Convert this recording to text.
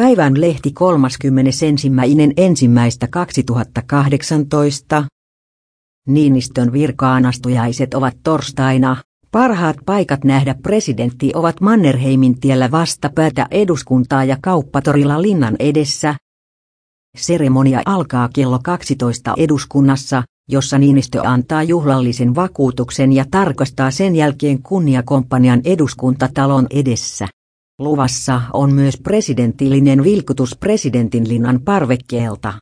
Päivän lehti 31. ensimmäistä 2018. Niinistön virkaanastujaiset ovat torstaina. Parhaat paikat nähdä presidentti ovat Mannerheimin tiellä vastapäätä eduskuntaa ja kauppatorilla linnan edessä. Seremonia alkaa kello 12 eduskunnassa, jossa Niinistö antaa juhlallisen vakuutuksen ja tarkastaa sen jälkeen kunniakomppanian eduskuntatalon edessä. Luvassa on myös presidentillinen vilkutus presidentinlinnan parvekkeelta.